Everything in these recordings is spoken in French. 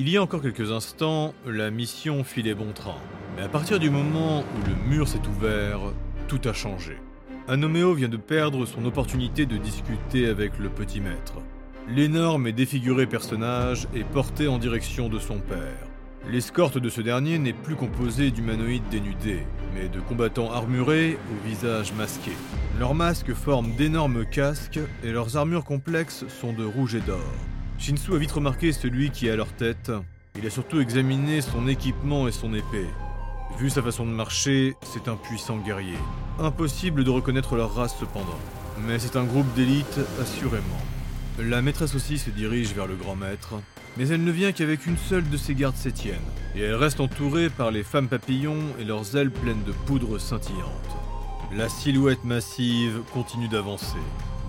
Il y a encore quelques instants, la mission filait bon train. Mais à partir du moment où le mur s'est ouvert, tout a changé. Anoméo vient de perdre son opportunité de discuter avec le petit maître. L'énorme et défiguré personnage est porté en direction de son père. L'escorte de ce dernier n'est plus composée d'humanoïdes dénudés, mais de combattants armurés au visage masqué. Leurs masques forment d'énormes casques et leurs armures complexes sont de rouge et d'or. Shinsu a vite remarqué celui qui est à leur tête. Il a surtout examiné son équipement et son épée. Vu sa façon de marcher, c'est un puissant guerrier. Impossible de reconnaître leur race cependant. Mais c'est un groupe d'élite, assurément. La maîtresse aussi se dirige vers le grand maître, mais elle ne vient qu'avec une seule de ses gardes septiennes, et elle reste entourée par les femmes papillons et leurs ailes pleines de poudre scintillante. La silhouette massive continue d'avancer.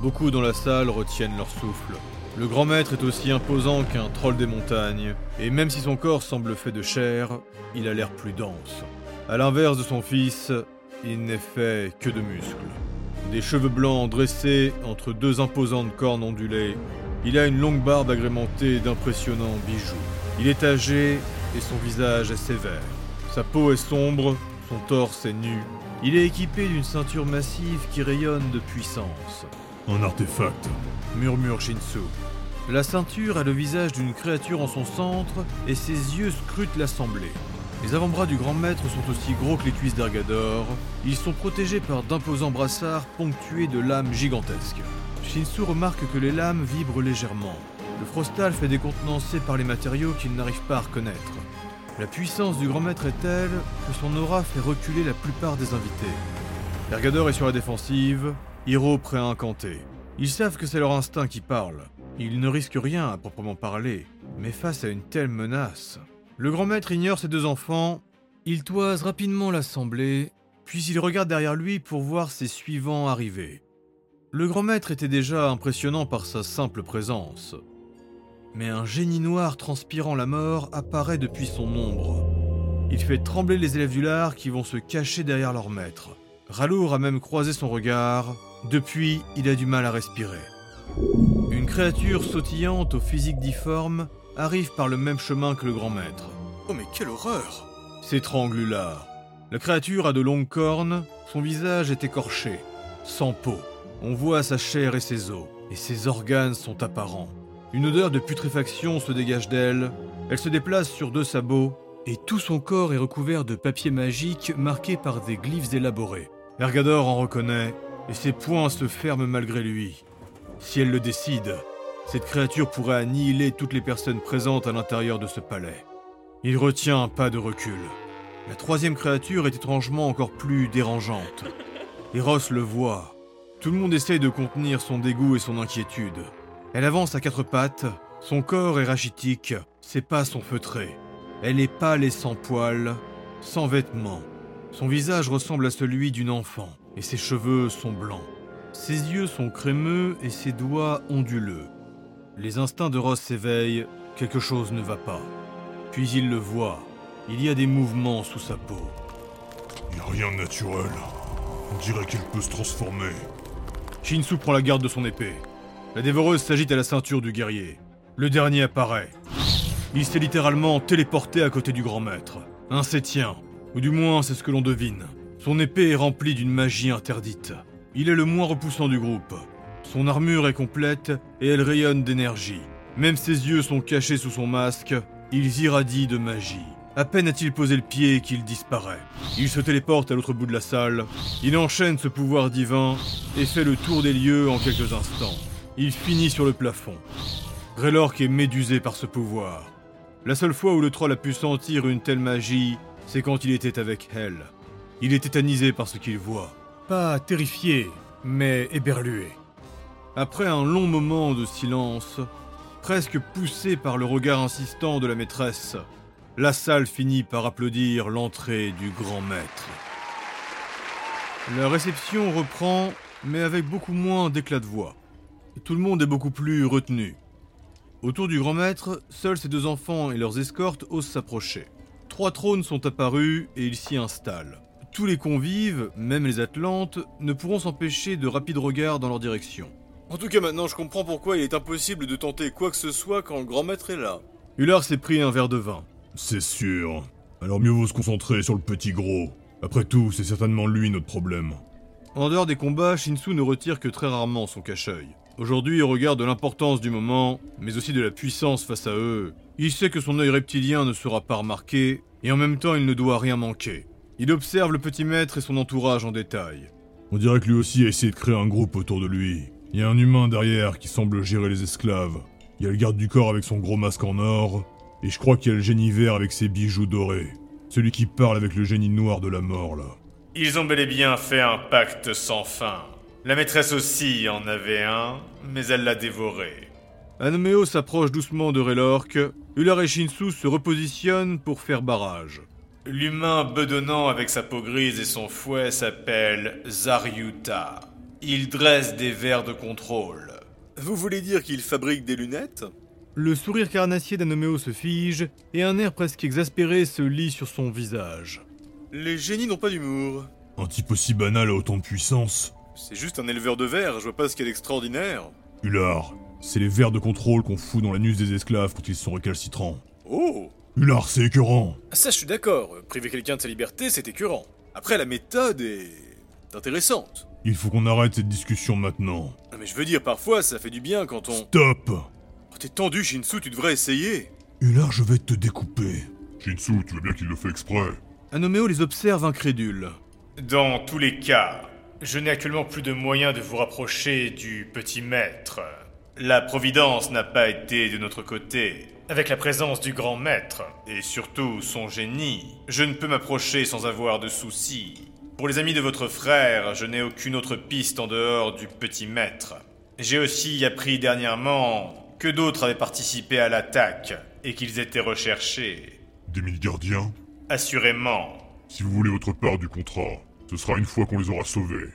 Beaucoup dans la salle retiennent leur souffle. Le grand maître est aussi imposant qu'un troll des montagnes, et même si son corps semble fait de chair, il a l'air plus dense. À l'inverse de son fils, il n'est fait que de muscles. Des cheveux blancs dressés entre deux imposantes cornes ondulées, il a une longue barbe agrémentée d'impressionnants bijoux. Il est âgé et son visage est sévère. Sa peau est sombre, son torse est nu. Il est équipé d'une ceinture massive qui rayonne de puissance. Un artefact, murmure Shinsu. La ceinture a le visage d'une créature en son centre et ses yeux scrutent l'assemblée. Les avant-bras du grand maître sont aussi gros que les cuisses d'Argador. Ils sont protégés par d'imposants brassards ponctués de lames gigantesques. Shinsu remarque que les lames vibrent légèrement. Le frostal fait décontenancer par les matériaux qu'il n'arrive pas à reconnaître. La puissance du grand maître est telle que son aura fait reculer la plupart des invités. Ergador est sur la défensive, Hiro prêt à incanter. Ils savent que c'est leur instinct qui parle. Ils ne risquent rien à proprement parler, mais face à une telle menace. Le grand maître ignore ses deux enfants, il toise rapidement l'assemblée, puis il regarde derrière lui pour voir ses suivants arriver. Le grand maître était déjà impressionnant par sa simple présence. Mais un génie noir transpirant la mort apparaît depuis son ombre. Il fait trembler les élèves du lard qui vont se cacher derrière leur maître. Ralour a même croisé son regard. Depuis, il a du mal à respirer. Une créature sautillante au physique difforme arrive par le même chemin que le grand maître. Oh mais quelle horreur S'étrangle Hulard. La créature a de longues cornes, son visage est écorché, sans peau. On voit sa chair et ses os, et ses organes sont apparents. Une odeur de putréfaction se dégage d'elle, elle se déplace sur deux sabots, et tout son corps est recouvert de papier magique marqué par des glyphes élaborés. Ergador en reconnaît, et ses poings se ferment malgré lui. Si elle le décide, cette créature pourrait annihiler toutes les personnes présentes à l'intérieur de ce palais. Il retient un pas de recul. La troisième créature est étrangement encore plus dérangeante. Eros le voit. Tout le monde essaye de contenir son dégoût et son inquiétude. Elle avance à quatre pattes, son corps est rachitique, ses pas sont feutrés. Elle est pâle et sans poils, sans vêtements. Son visage ressemble à celui d'une enfant, et ses cheveux sont blancs. Ses yeux sont crémeux et ses doigts onduleux. Les instincts de Ross s'éveillent, quelque chose ne va pas. Puis il le voit, il y a des mouvements sous sa peau. Y a rien de naturel. On dirait qu'elle peut se transformer. Shinsu prend la garde de son épée. La dévoreuse s'agite à la ceinture du guerrier. Le dernier apparaît. Il s'est littéralement téléporté à côté du grand maître. Un septien, ou du moins c'est ce que l'on devine. Son épée est remplie d'une magie interdite. Il est le moins repoussant du groupe. Son armure est complète et elle rayonne d'énergie. Même ses yeux sont cachés sous son masque, ils irradient de magie. À peine a-t-il posé le pied qu'il disparaît. Il se téléporte à l'autre bout de la salle, il enchaîne ce pouvoir divin et fait le tour des lieux en quelques instants. Il finit sur le plafond. Raylork est médusé par ce pouvoir. La seule fois où le troll a pu sentir une telle magie, c'est quand il était avec elle. Il est tétanisé par ce qu'il voit. Pas terrifié, mais éberlué. Après un long moment de silence, presque poussé par le regard insistant de la maîtresse, la salle finit par applaudir l'entrée du grand maître. La réception reprend, mais avec beaucoup moins d'éclat de voix. Tout le monde est beaucoup plus retenu. Autour du grand maître, seuls ses deux enfants et leurs escortes osent s'approcher. Trois trônes sont apparus et ils s'y installent. Tous les convives, même les Atlantes, ne pourront s'empêcher de rapides regards dans leur direction. En tout cas, maintenant, je comprends pourquoi il est impossible de tenter quoi que ce soit quand le grand maître est là. Hullard s'est pris un verre de vin. C'est sûr. Alors mieux vaut se concentrer sur le petit gros. Après tout, c'est certainement lui notre problème. En dehors des combats, Shinsu ne retire que très rarement son cache-œil. Aujourd'hui, au regard de l'importance du moment, mais aussi de la puissance face à eux, il sait que son œil reptilien ne sera pas remarqué, et en même temps il ne doit rien manquer. Il observe le petit maître et son entourage en détail. On dirait que lui aussi a essayé de créer un groupe autour de lui. Il y a un humain derrière qui semble gérer les esclaves. Il y a le garde du corps avec son gros masque en or, et je crois qu'il y a le génie vert avec ses bijoux dorés. Celui qui parle avec le génie noir de la mort, là. Ils ont bel et bien fait un pacte sans fin. La maîtresse aussi en avait un, mais elle l'a dévoré. Anomeo s'approche doucement de Relorque. Ular et Shinsu se repositionnent pour faire barrage. L'humain bedonnant avec sa peau grise et son fouet s'appelle Zaryuta. Il dresse des verres de contrôle. Vous voulez dire qu'il fabrique des lunettes? Le sourire carnassier d'Anomeo se fige et un air presque exaspéré se lit sur son visage. Les génies n'ont pas d'humour. Un type aussi banal a autant de puissance. C'est juste un éleveur de verre, je vois pas ce qu'il y a d'extraordinaire. Hullard, c'est les verres de contrôle qu'on fout dans l'anus des esclaves quand ils sont récalcitrants. Oh Hullard, c'est écœurant. Ça, je suis d'accord. Priver quelqu'un de sa liberté, c'est écœurant. Après, la méthode est. intéressante. Il faut qu'on arrête cette discussion maintenant. Ah, mais je veux dire, parfois, ça fait du bien quand on. Stop Oh, T'es tendu, Shinsu, tu devrais essayer. Hullard, je vais te découper. Shinsu, tu veux bien qu'il le fait exprès Anomeo les observe incrédule. Dans tous les cas, je n'ai actuellement plus de moyens de vous rapprocher du petit maître. La Providence n'a pas été de notre côté. Avec la présence du grand maître, et surtout son génie, je ne peux m'approcher sans avoir de soucis. Pour les amis de votre frère, je n'ai aucune autre piste en dehors du petit maître. J'ai aussi appris dernièrement que d'autres avaient participé à l'attaque et qu'ils étaient recherchés. Des mille gardiens Assurément. Si vous voulez votre part du contrat, ce sera une fois qu'on les aura sauvés.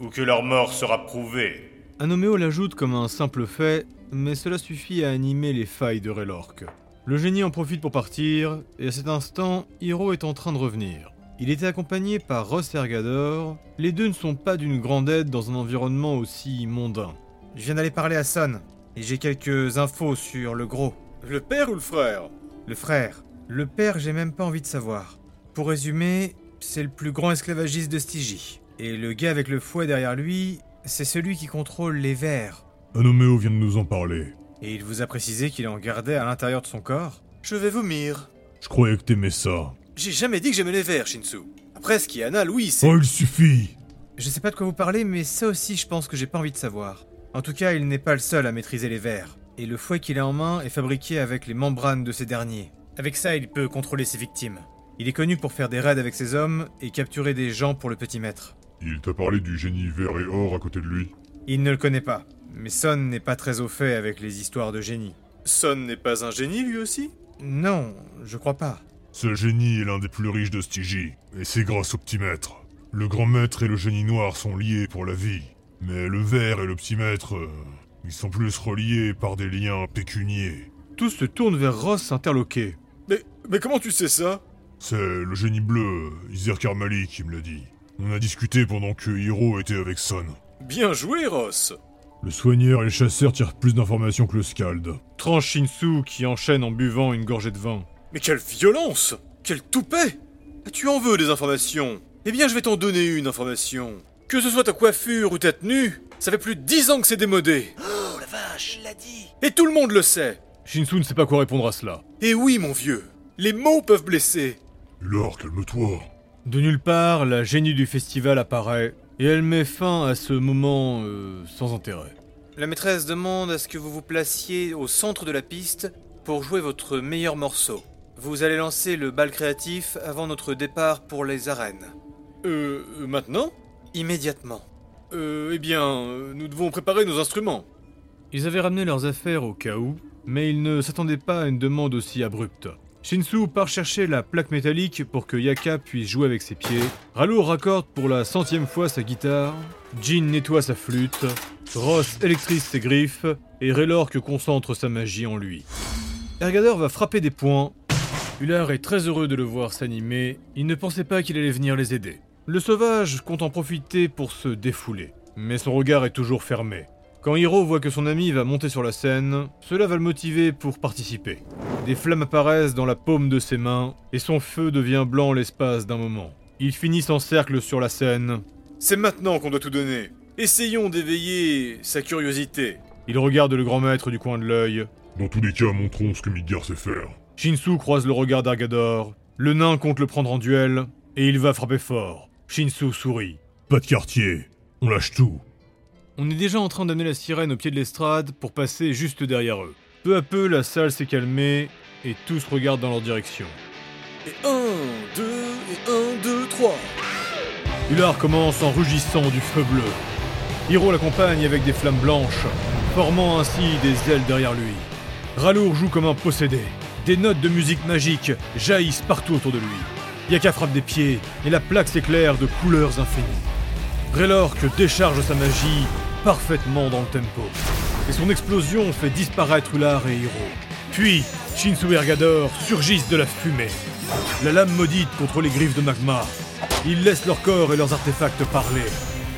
Ou que leur mort sera prouvée. Anomeo l'ajoute comme un simple fait, mais cela suffit à animer les failles de Relorque. Le génie en profite pour partir, et à cet instant, Hiro est en train de revenir. Il était accompagné par Ross Ergador. Les deux ne sont pas d'une grande aide dans un environnement aussi mondain. Je viens d'aller parler à Son, et j'ai quelques infos sur le gros. Le père ou le frère? Le frère. Le père, j'ai même pas envie de savoir. Pour résumer, c'est le plus grand esclavagiste de Stygie. Et le gars avec le fouet derrière lui, c'est celui qui contrôle les vers. Anoméo vient de nous en parler. Et il vous a précisé qu'il en gardait à l'intérieur de son corps Je vais vomir. Je croyais que t'aimais ça. J'ai jamais dit que j'aimais les verres, Shinsu. Après, ce qui est anal, oui, c'est. Oh, il suffit Je sais pas de quoi vous parlez, mais ça aussi, je pense que j'ai pas envie de savoir. En tout cas, il n'est pas le seul à maîtriser les vers. Et le fouet qu'il a en main est fabriqué avec les membranes de ces derniers. Avec ça, il peut contrôler ses victimes. Il est connu pour faire des raids avec ses hommes et capturer des gens pour le petit maître. Il t'a parlé du génie vert et or à côté de lui Il ne le connaît pas, mais Son n'est pas très au fait avec les histoires de génie. Son n'est pas un génie, lui aussi? Non, je crois pas. Ce génie est l'un des plus riches de Stygie, et c'est grâce au petit maître. Le grand maître et le génie noir sont liés pour la vie, mais le vert et le petit maître, euh, ils sont plus reliés par des liens pécuniers. Tous se tournent vers Ross interloqué. Mais, mais comment tu sais ça? C'est le génie bleu, Isir Karmali, qui me l'a dit. On a discuté pendant que Hiro était avec Son. Bien joué, Ross Le soigneur et le chasseur tirent plus d'informations que le scald. Tranche Shinsu qui enchaîne en buvant une gorgée de vin. Mais quelle violence Quel toupet Tu en veux des informations? Eh bien, je vais t'en donner une information. Que ce soit ta coiffure ou ta tenue, ça fait plus de dix ans que c'est démodé. Oh la vache, il l'a dit Et tout le monde le sait. Shinsu ne sait pas quoi répondre à cela. Et oui, mon vieux, les mots peuvent blesser. Alors, calme-toi. De nulle part, la génie du festival apparaît, et elle met fin à ce moment euh, sans intérêt. La maîtresse demande à ce que vous vous placiez au centre de la piste pour jouer votre meilleur morceau. Vous allez lancer le bal créatif avant notre départ pour les arènes. Euh, euh, maintenant? Immédiatement. Euh, eh bien, euh, nous devons préparer nos instruments. Ils avaient ramené leurs affaires au cas où, mais ils ne s'attendaient pas à une demande aussi abrupte. Shinsu part chercher la plaque métallique pour que Yaka puisse jouer avec ses pieds. Ralo raccorde pour la centième fois sa guitare. Jin nettoie sa flûte. Ross électrise ses griffes. Et Raylork concentre sa magie en lui. Ergador va frapper des poings. Ular est très heureux de le voir s'animer. Il ne pensait pas qu'il allait venir les aider. Le sauvage compte en profiter pour se défouler. Mais son regard est toujours fermé. Quand Hiro voit que son ami va monter sur la scène, cela va le motiver pour participer. Des flammes apparaissent dans la paume de ses mains, et son feu devient blanc l'espace d'un moment. Ils finissent en cercle sur la scène. C'est maintenant qu'on doit tout donner. Essayons d'éveiller sa curiosité. Il regarde le grand maître du coin de l'œil. Dans tous les cas, montrons ce que Midgar sait faire. Shinsu croise le regard d'Argador. Le nain compte le prendre en duel, et il va frapper fort. Shinsu sourit. Pas de quartier. On lâche tout. On est déjà en train d'amener la sirène au pied de l'estrade pour passer juste derrière eux. Peu à peu, la salle s'est calmée et tous regardent dans leur direction. Et un, deux, et un, deux, trois. Hullard commence en rugissant du feu bleu. Hiro l'accompagne avec des flammes blanches, formant ainsi des ailes derrière lui. Ralour joue comme un possédé. Des notes de musique magique jaillissent partout autour de lui. Yaka frappe des pieds et la plaque s'éclaire de couleurs infinies. Raylork décharge sa magie parfaitement dans le tempo. Et son explosion fait disparaître Ular et Hiro. Puis, Shinsu et surgissent de la fumée. La lame maudite contre les griffes de magma. Ils laissent leur corps et leurs artefacts parler.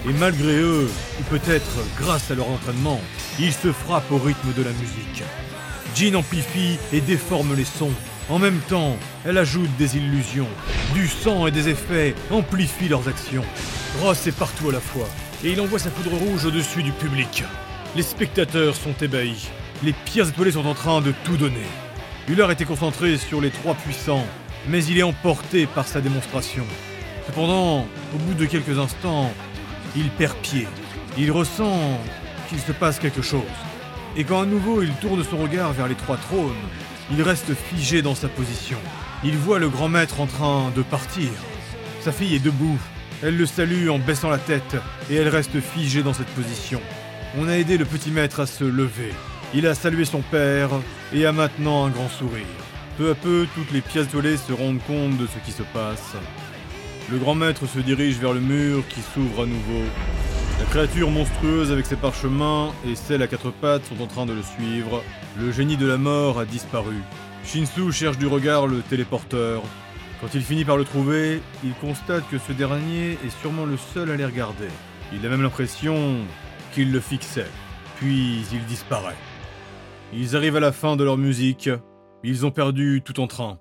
Et malgré eux, ou peut-être grâce à leur entraînement, ils se frappent au rythme de la musique. Jean amplifie et déforme les sons. En même temps, elle ajoute des illusions. Du sang et des effets amplifient leurs actions. Ross est partout à la fois, et il envoie sa poudre rouge au-dessus du public. Les spectateurs sont ébahis. Les pierres étoilées sont en train de tout donner. Hullard était concentré sur les trois puissants, mais il est emporté par sa démonstration. Cependant, au bout de quelques instants, il perd pied. Il ressent qu'il se passe quelque chose. Et quand à nouveau il tourne son regard vers les trois trônes, il reste figé dans sa position. Il voit le grand maître en train de partir. Sa fille est debout. Elle le salue en baissant la tête et elle reste figée dans cette position. On a aidé le petit maître à se lever. Il a salué son père et a maintenant un grand sourire. Peu à peu, toutes les pièces étoilées se rendent compte de ce qui se passe. Le grand maître se dirige vers le mur qui s'ouvre à nouveau. La créature monstrueuse avec ses parchemins et celle à quatre pattes sont en train de le suivre. Le génie de la mort a disparu. Shinsu cherche du regard le téléporteur. Quand il finit par le trouver, il constate que ce dernier est sûrement le seul à les regarder. Il a même l'impression qu'il le fixait. Puis il disparaît. Ils arrivent à la fin de leur musique. Ils ont perdu tout en train.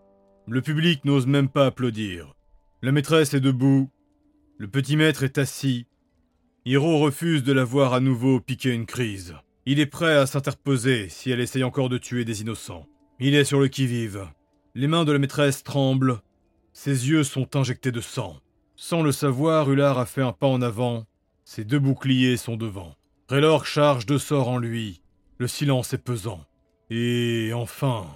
Le public n'ose même pas applaudir. La maîtresse est debout. Le petit maître est assis. Hiro refuse de la voir à nouveau piquer une crise. Il est prêt à s'interposer si elle essaye encore de tuer des innocents. Il est sur le qui-vive. Les mains de la maîtresse tremblent. Ses yeux sont injectés de sang. Sans le savoir, Ular a fait un pas en avant. Ses deux boucliers sont devant. Raylor charge deux sorts en lui. Le silence est pesant. Et enfin,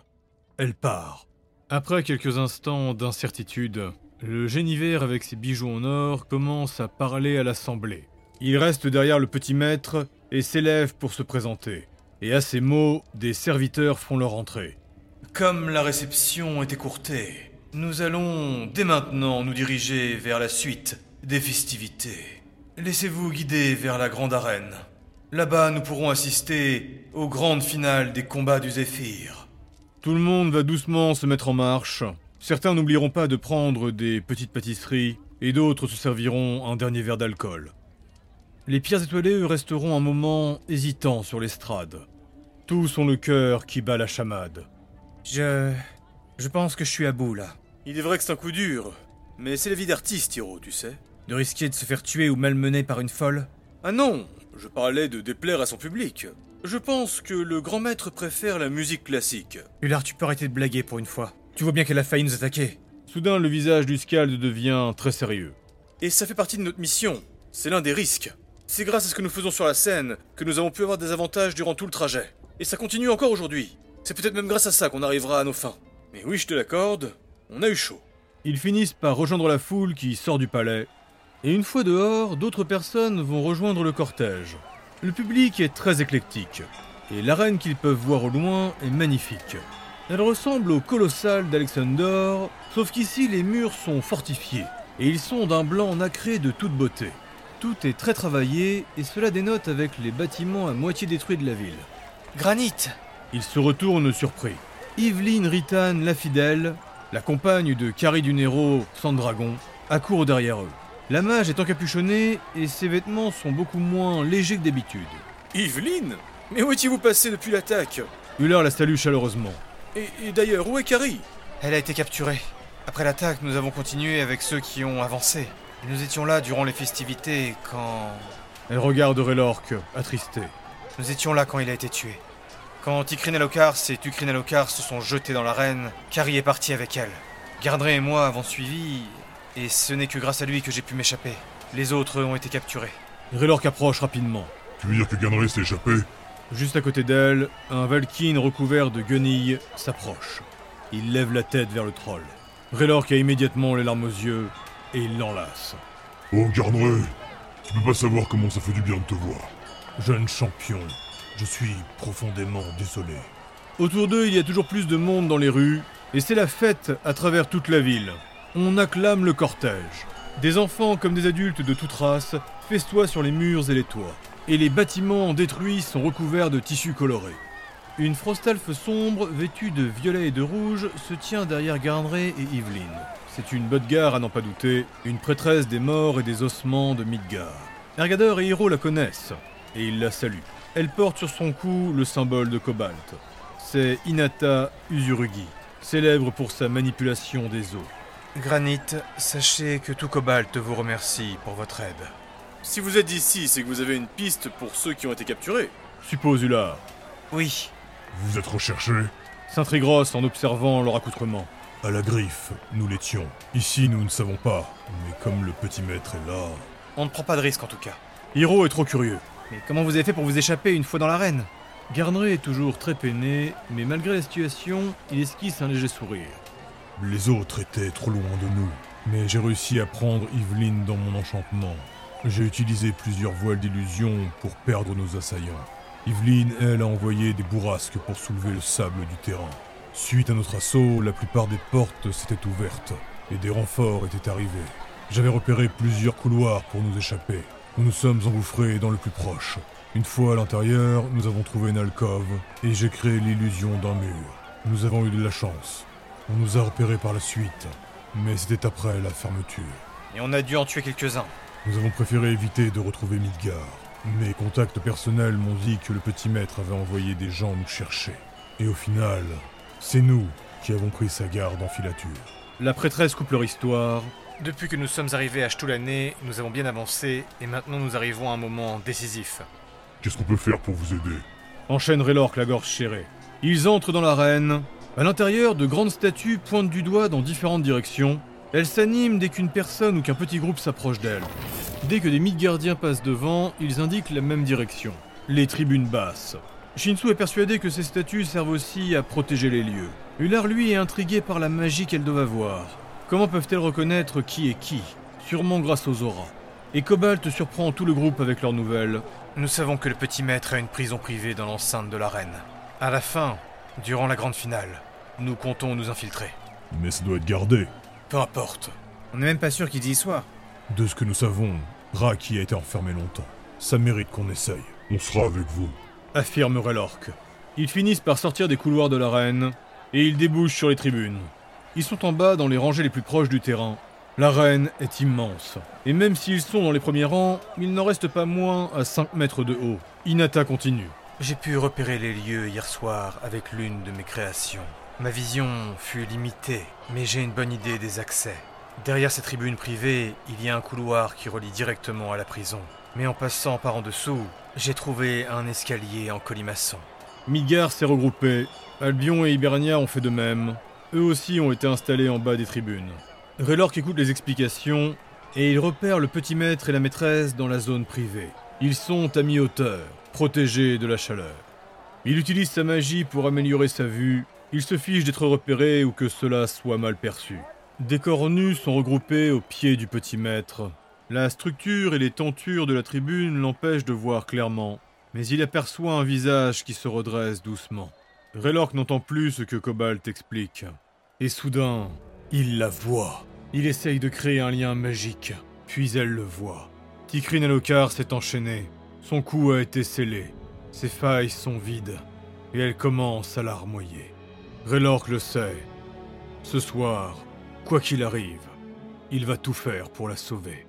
elle part. Après quelques instants d'incertitude, le génivert avec ses bijoux en or commence à parler à l'assemblée. Il reste derrière le petit maître et s'élève pour se présenter. Et à ces mots, des serviteurs font leur entrée. Comme la réception est écourtée, nous allons dès maintenant nous diriger vers la suite des festivités. Laissez-vous guider vers la grande arène. Là-bas, nous pourrons assister aux grandes finales des combats du Zéphyr. Tout le monde va doucement se mettre en marche. Certains n'oublieront pas de prendre des petites pâtisseries et d'autres se serviront un dernier verre d'alcool. Les pierres étoilées eux, resteront un moment hésitants sur l'estrade. Tous ont le cœur qui bat la chamade. Je. Je pense que je suis à bout là. Il est vrai que c'est un coup dur, mais c'est la vie d'artiste, Hiro, tu sais. De risquer de se faire tuer ou malmener par une folle? Ah non, je parlais de déplaire à son public. Je pense que le grand maître préfère la musique classique. Hullard, tu peux arrêter de blaguer pour une fois. Tu vois bien qu'elle a failli nous attaquer. Soudain, le visage du Scald devient très sérieux. Et ça fait partie de notre mission. C'est l'un des risques. C'est grâce à ce que nous faisons sur la scène que nous avons pu avoir des avantages durant tout le trajet. Et ça continue encore aujourd'hui. C'est peut-être même grâce à ça qu'on arrivera à nos fins. Mais oui, je te l'accorde, on a eu chaud. Ils finissent par rejoindre la foule qui sort du palais. Et une fois dehors, d'autres personnes vont rejoindre le cortège. Le public est très éclectique. Et l'arène qu'ils peuvent voir au loin est magnifique. Elle ressemble au colossal d'Alexander, sauf qu'ici les murs sont fortifiés. Et ils sont d'un blanc nacré de toute beauté. Tout est très travaillé et cela dénote avec les bâtiments à moitié détruits de la ville. Granit Ils se retournent surpris. Yveline Ritan, la fidèle, la compagne de Carrie Dunero, Sandragon, accourt derrière eux. La mage est encapuchonnée et ses vêtements sont beaucoup moins légers que d'habitude. Yveline? Mais où étiez-vous passé depuis l'attaque? Ular la salue chaleureusement. Et, et d'ailleurs, où est Carrie? Elle a été capturée. Après l'attaque, nous avons continué avec ceux qui ont avancé. Et nous étions là durant les festivités quand... Elle regarde Relorque, attristée. Nous étions là quand il a été tué. Quand Tikrin Alokars et Tukrin Alokars se sont jetés dans l'arène, Carrie est partie avec elle. Gardré et moi avons suivi, et ce n'est que grâce à lui que j'ai pu m'échapper. Les autres ont été capturés. Relorque approche rapidement. Tu veux dire que Ganré s'est échappé? Juste à côté d'elle, un Valkyne recouvert de guenilles s'approche. Il lève la tête vers le troll. Relorque a immédiatement les larmes aux yeux et il l'enlace. Oh, Garnré, tu peux pas savoir comment ça fait du bien de te voir. Jeune champion, je suis profondément désolé. Autour d'eux, il y a toujours plus de monde dans les rues, et c'est la fête à travers toute la ville. On acclame le cortège. Des enfants comme des adultes de toute race festoient sur les murs et les toits, et les bâtiments détruits sont recouverts de tissus colorés. Une frostalfe sombre, vêtue de violet et de rouge, se tient derrière Garnré et Yveline. C'est une Bodgar à n'en pas douter, une prêtresse des morts et des ossements de Midgard. Ergador et Hiro la connaissent, et ils la saluent. Elle porte sur son cou le symbole de Cobalt. C'est Inata Usurugi, célèbre pour sa manipulation des eaux. Granit, sachez que tout Cobalt vous remercie pour votre aide. Si vous êtes ici, c'est que vous avez une piste pour ceux qui ont été capturés. Suppose Ular. Oui, Vous êtes recherché S'intrigue Ross en observant leur accoutrement. À la griffe, nous l'étions. Ici, nous ne savons pas. Mais comme le petit maître est là... on ne prend pas de risque en tout cas. Hiro est trop curieux. Mais comment vous avez fait pour vous échapper une fois dans l'arène? Garnré est toujours très peiné, mais malgré la situation, il esquisse un léger sourire. Les autres étaient trop loin de nous. Mais j'ai réussi à prendre Yveline dans mon enchantement. J'ai utilisé plusieurs voiles d'illusion pour perdre nos assaillants. Yveline, elle, a envoyé des bourrasques pour soulever le sable du terrain. Suite à notre assaut, la plupart des portes s'étaient ouvertes et des renforts étaient arrivés. J'avais repéré plusieurs couloirs pour nous échapper. Nous nous sommes engouffrés dans le plus proche. Une fois à l'intérieur, nous avons trouvé une alcôve et j'ai créé l'illusion d'un mur. Nous avons eu de la chance. On nous a repérés par la suite, mais c'était après la fermeture. Et on a dû en tuer quelques-uns. Nous avons préféré éviter de retrouver Midgard. Mes contacts personnels m'ont dit que le petit maître avait envoyé des gens nous chercher. Et au final, c'est nous qui avons pris sa garde en filature. La prêtresse coupe leur histoire. Depuis que nous sommes arrivés à Stulané, nous avons bien avancé et maintenant nous arrivons à un moment décisif. Qu'est-ce qu'on peut faire pour vous aider? Enchaîne Relorque la gorge serrée. Ils entrent dans l'arène. À l'intérieur, de grandes statues pointent du doigt dans différentes directions. Elles s'animent dès qu'une personne ou qu'un petit groupe s'approche d'elles. Dès que des Midgardiens passent devant, ils indiquent la même direction. Les tribunes basses. Shinsu est persuadé que ces statues servent aussi à protéger les lieux. Ular, lui, est intrigué par la magie qu'elles doivent avoir. Comment peuvent-elles reconnaître qui est qui? Sûrement grâce aux auras. Et Cobalt surprend tout le groupe avec leurs nouvelles. Nous savons que le petit maître a une prison privée dans l'enceinte de l'arène. À la fin, durant la grande finale, nous comptons nous infiltrer. Mais ça doit être gardé. Peu importe. On n'est même pas sûr qu'ils y soient. De ce que nous savons, Raki a été enfermé longtemps. Ça mérite qu'on essaye. On sera avec vous. Affirme Relorque. Ils finissent par sortir des couloirs de l'arène et ils débouchent sur les tribunes. Ils sont en bas dans les rangées les plus proches du terrain. L'arène est immense. Et même s'ils sont dans les premiers rangs, il n'en reste pas moins à 5 mètres de haut. Inata continue. J'ai pu repérer les lieux hier soir avec l'une de mes créations. Ma vision fut limitée, mais j'ai une bonne idée des accès. Derrière ces tribunes privées, il y a un couloir qui relie directement à la prison. Mais en passant par en dessous, j'ai trouvé un escalier en colimaçon. Midgard s'est regroupé. Albion et Hibernia ont fait de même. Eux aussi ont été installés en bas des tribunes. Relorque écoute les explications et il repère le petit maître et la maîtresse dans la zone privée. Ils sont à mi-hauteur, protégés de la chaleur. Il utilise sa magie pour améliorer sa vue. Il se fiche d'être repéré ou que cela soit mal perçu. Des corps nus sont regroupés au pied du petit maître. La structure et les tentures de la tribune l'empêchent de voir clairement, mais il aperçoit un visage qui se redresse doucement. Relorque n'entend plus ce que Cobalt explique. Et soudain, il la voit. Il essaye de créer un lien magique, puis elle le voit. Tikrin Alokar s'est enchaîné. Son cou a été scellé. Ses failles sont vides. Et elle commence à larmoyer. Relorque le sait. Ce soir, quoi qu'il arrive, il va tout faire pour la sauver.